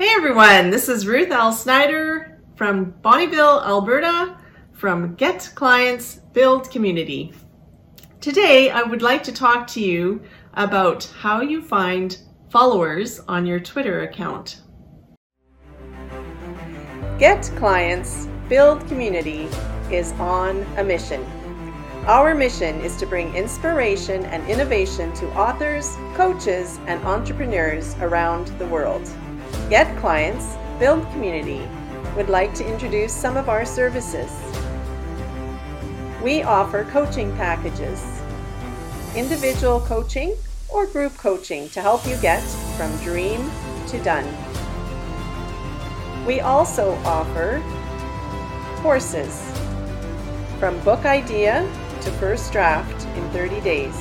Hey everyone, this is Ruth L. Snyder from Bonnyville, Alberta, from Get Clients, Build Community. Today I would like to talk to you about how you find followers on your Twitter account. Get Clients, Build Community is on a mission. Our mission is to bring inspiration and innovation to authors, coaches, and entrepreneurs around the world. Get Clients, Build Community would like to introduce some of our services. We offer coaching packages, individual coaching or group coaching to help you get from dream to done. We also offer courses from book idea to first draft in 30 days.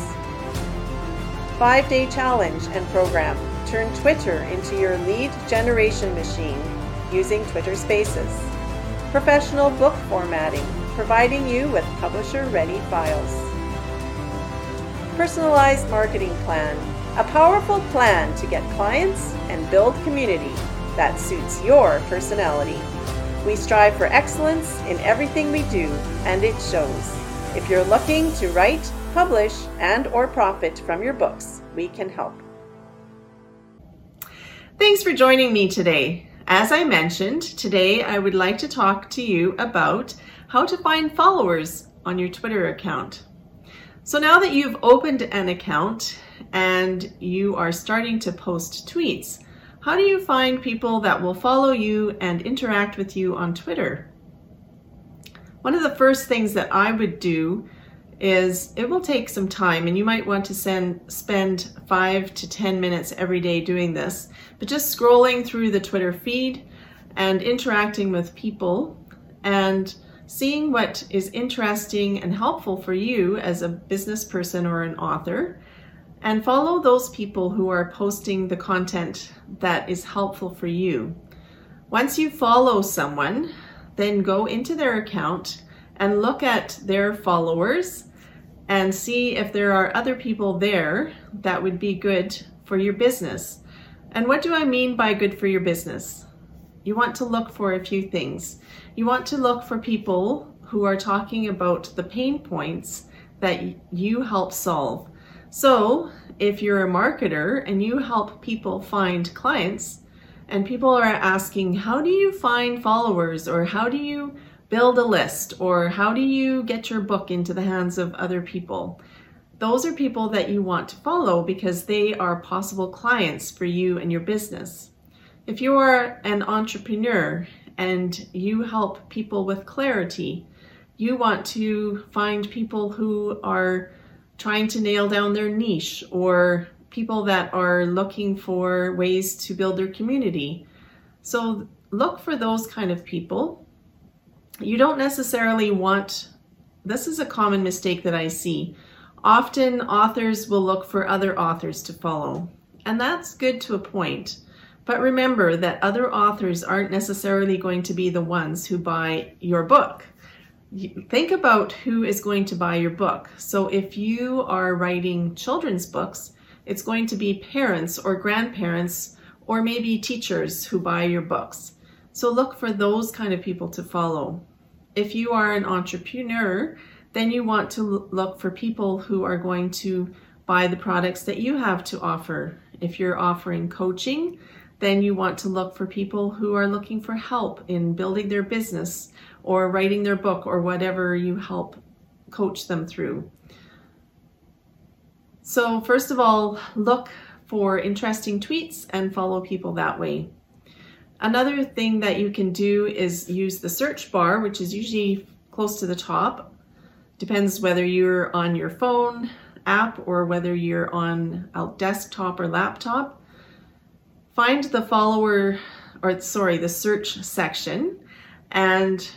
Five day challenge and program turn Twitter into your lead generation machine using Twitter Spaces. Professional book formatting, providing you with publisher ready files. Personalized marketing plan, a powerful plan to get clients and build community that suits your personality. We strive for excellence in everything we do, and it shows. If you're looking to write, publish, and or profit from your books, we can help. Thanks for joining me today. As I mentioned, today I would like to talk to you about how to find followers on your Twitter account. So now that you've opened an account and you are starting to post tweets, how do you find people that will follow you and interact with you on Twitter? One of the first things that I would do is it will take some time and you might want to send, spend five to 10 minutes every day doing this, but just scrolling through the Twitter feed and interacting with people and seeing what is interesting and helpful for you as a business person or an author and follow those people who are posting the content that is helpful for you. Once you follow someone, then go into their account and look at their followers and see if there are other people there that would be good for your business. And what do I mean by good for your business? You want to look for a few things. You want to look for people who are talking about the pain points that you help solve. So if you're a marketer and you help people find clients and people are asking, how do you find followers or how do you build a list or how do you get your book into the hands of other people? Those are people that you want to follow because they are possible clients for you and your business. If you are an entrepreneur and you help people with clarity, you want to find people who are trying to nail down their niche or people that are looking for ways to build their community. So look for those kind of people you don't necessarily want, this is a common mistake that I see. Often authors will look for other authors to follow, and that's good to a point. But remember that other authors aren't necessarily going to be the ones who buy your book. Think about who is going to buy your book. So if you are writing children's books, it's going to be parents or grandparents or maybe teachers who buy your books. So look for those kind of people to follow. If you are an entrepreneur, then you want to look for people who are going to buy the products that you have to offer. If you're offering coaching, then you want to look for people who are looking for help in building their business or writing their book or whatever you help coach them through. So first of all, look for interesting tweets and follow people that way. Another thing that you can do is use the search bar, which is usually close to the top. Depends whether you're on your phone app or whether you're on a desktop or laptop. Find the follower, or sorry, the search section and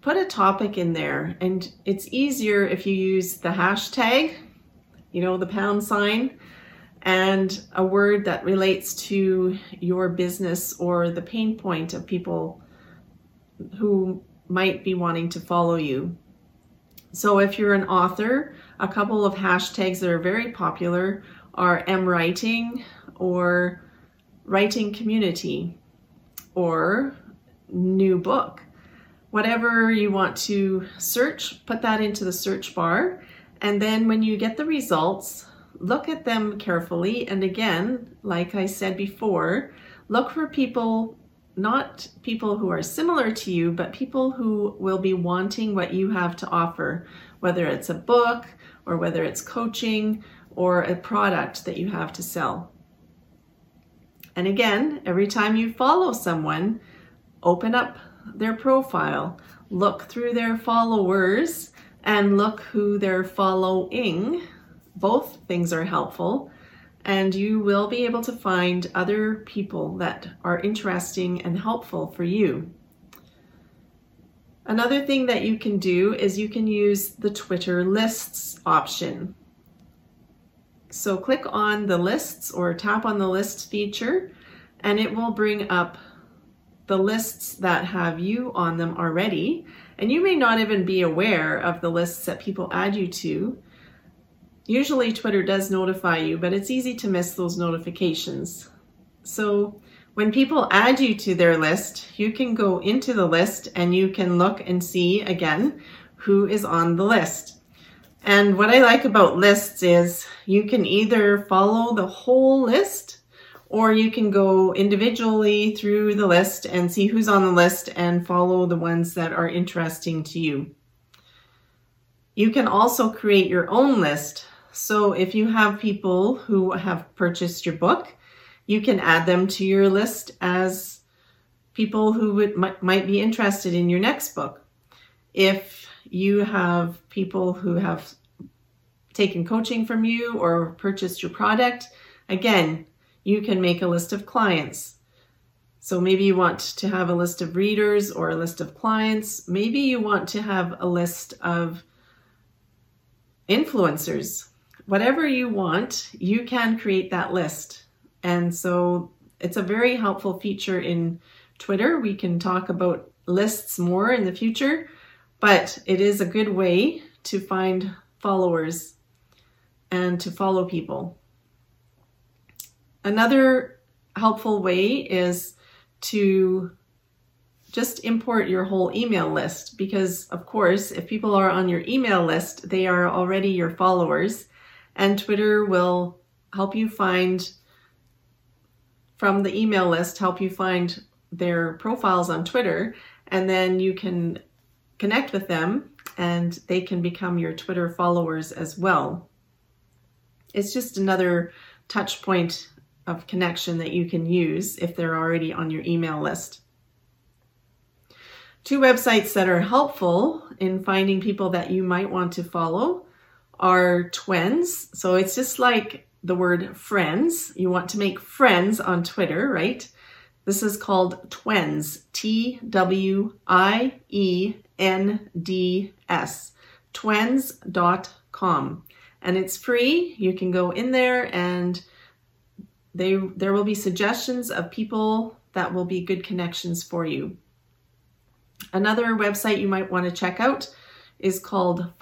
put a topic in there. And it's easier if you use the hashtag, you know, the pound sign, and a word that relates to your business or the pain point of people who might be wanting to follow you. So if you're an author, a couple of hashtags that are very popular are amwriting or writing community or new book. Whatever you want to search, put that into the search bar. And then when you get the results, look at them carefully. And again, like I said before, look for people, not people who are similar to you, but people who will be wanting what you have to offer, whether it's a book or whether it's coaching or a product that you have to sell. And again, every time you follow someone, open up their profile, look through their followers, and look who they're following. Both things are helpful. And you will be able to find other people that are interesting and helpful for you. Another thing that you can do is you can use the Twitter lists option. So click on the lists or tap on the lists feature and it will bring up the lists that have you on them already. And you may not even be aware of the lists that people add you to. Usually Twitter does notify you, but it's easy to miss those notifications. So when people add you to their list, you can go into the list and you can look and see again who is on the list. And what I like about lists is you can either follow the whole list or you can go individually through the list and see who's on the list and follow the ones that are interesting to you. You can also create your own list. So if you have people who have purchased your book, you can add them to your list as people who would, might, might be interested in your next book. If you have people who have taken coaching from you or purchased your product, again, you can make a list of clients. So maybe you want to have a list of readers or a list of clients. Maybe you want to have a list of influencers. Whatever you want, you can create that list. And so it's a very helpful feature in Twitter. We can talk about lists more in the future, but it is a good way to find followers and to follow people. Another helpful way is to just import your whole email list because of course if people are on your email list they are already your followers and Twitter will help you find from the email list help you find their profiles on Twitter, and then you can connect with them and they can become your Twitter followers as well. It's just another touch point of connection that you can use if they're already on your email list. Two websites that are helpful in finding people that you might want to follow are Twiends. So it's just like the word friends. You want to make friends on Twitter, right? This is called Twiends, T W I E N D S, twiends.com. And it's free. You can go in there and they, there will be suggestions of people that will be good connections for you. Another website you might want to check out is called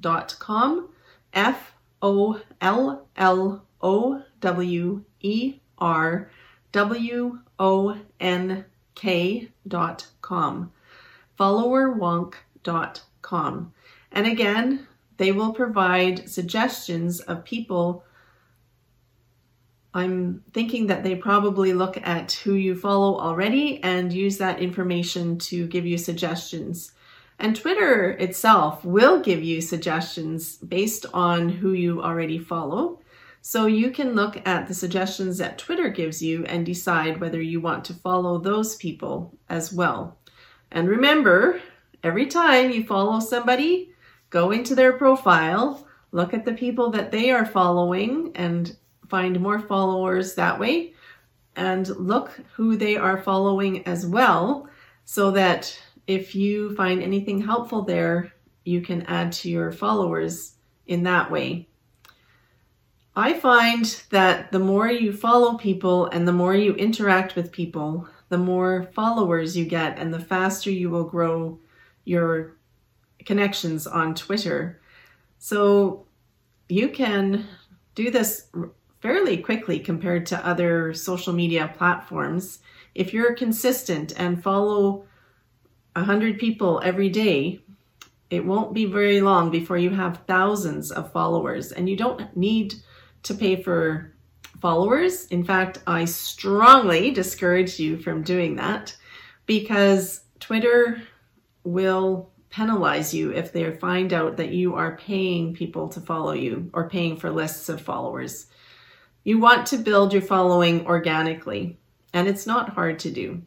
followerwonk.com. F O L L O W E R W O N K dot com. Followerwonk dot com. And again, they will provide suggestions of people. I'm thinking that they probably look at who you follow already and use that information to give you suggestions. And Twitter itself will give you suggestions based on who you already follow. So you can look at the suggestions that Twitter gives you and decide whether you want to follow those people as well. And remember, every time you follow somebody, go into their profile, look at the people that they are following and find more followers that way, and look who they are following as well so that if you find anything helpful there, you can add to your followers in that way. I find that the more you follow people and the more you interact with people, the more followers you get and the faster you will grow your connections on Twitter. So you can do this fairly quickly compared to other social media platforms. If you're consistent and follow 100 people every day, it won't be very long before you have thousands of followers and you don't need to pay for followers. In fact, I strongly discourage you from doing that because Twitter will penalize you if they find out that you are paying people to follow you or paying for lists of followers. You want to build your following organically, and it's not hard to do.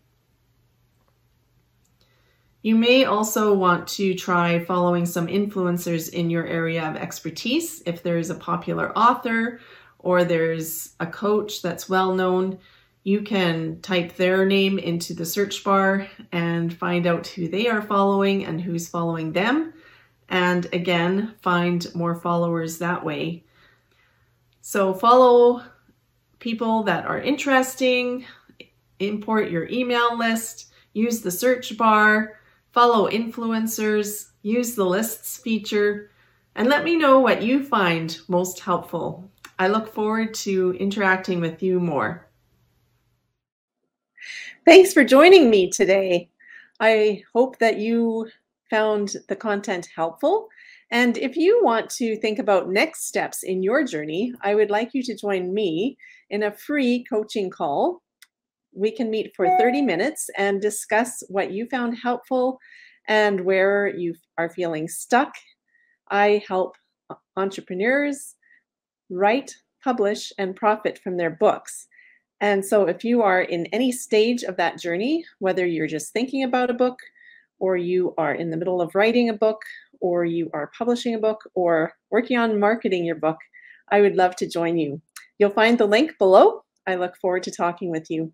You may also want to try following some influencers in your area of expertise. If there's a popular author or there's a coach that's well known, you can type their name into the search bar and find out who they are following and who's following them. And again, find more followers that way. So follow people that are interesting, import your email list, use the search bar, follow influencers, use the lists feature, and let me know what you find most helpful. I look forward to interacting with you more. Thanks for joining me today. I hope that you found the content helpful. And if you want to think about next steps in your journey, I would like you to join me in a free coaching call. We can meet for 30 minutes and discuss what you found helpful and where you are feeling stuck. I help entrepreneurs write, publish, and profit from their books. And so, if you are in any stage of that journey, whether you're just thinking about a book, or you are in the middle of writing a book, or you are publishing a book, or working on marketing your book, I would love to join you. You'll find the link below. I look forward to talking with you.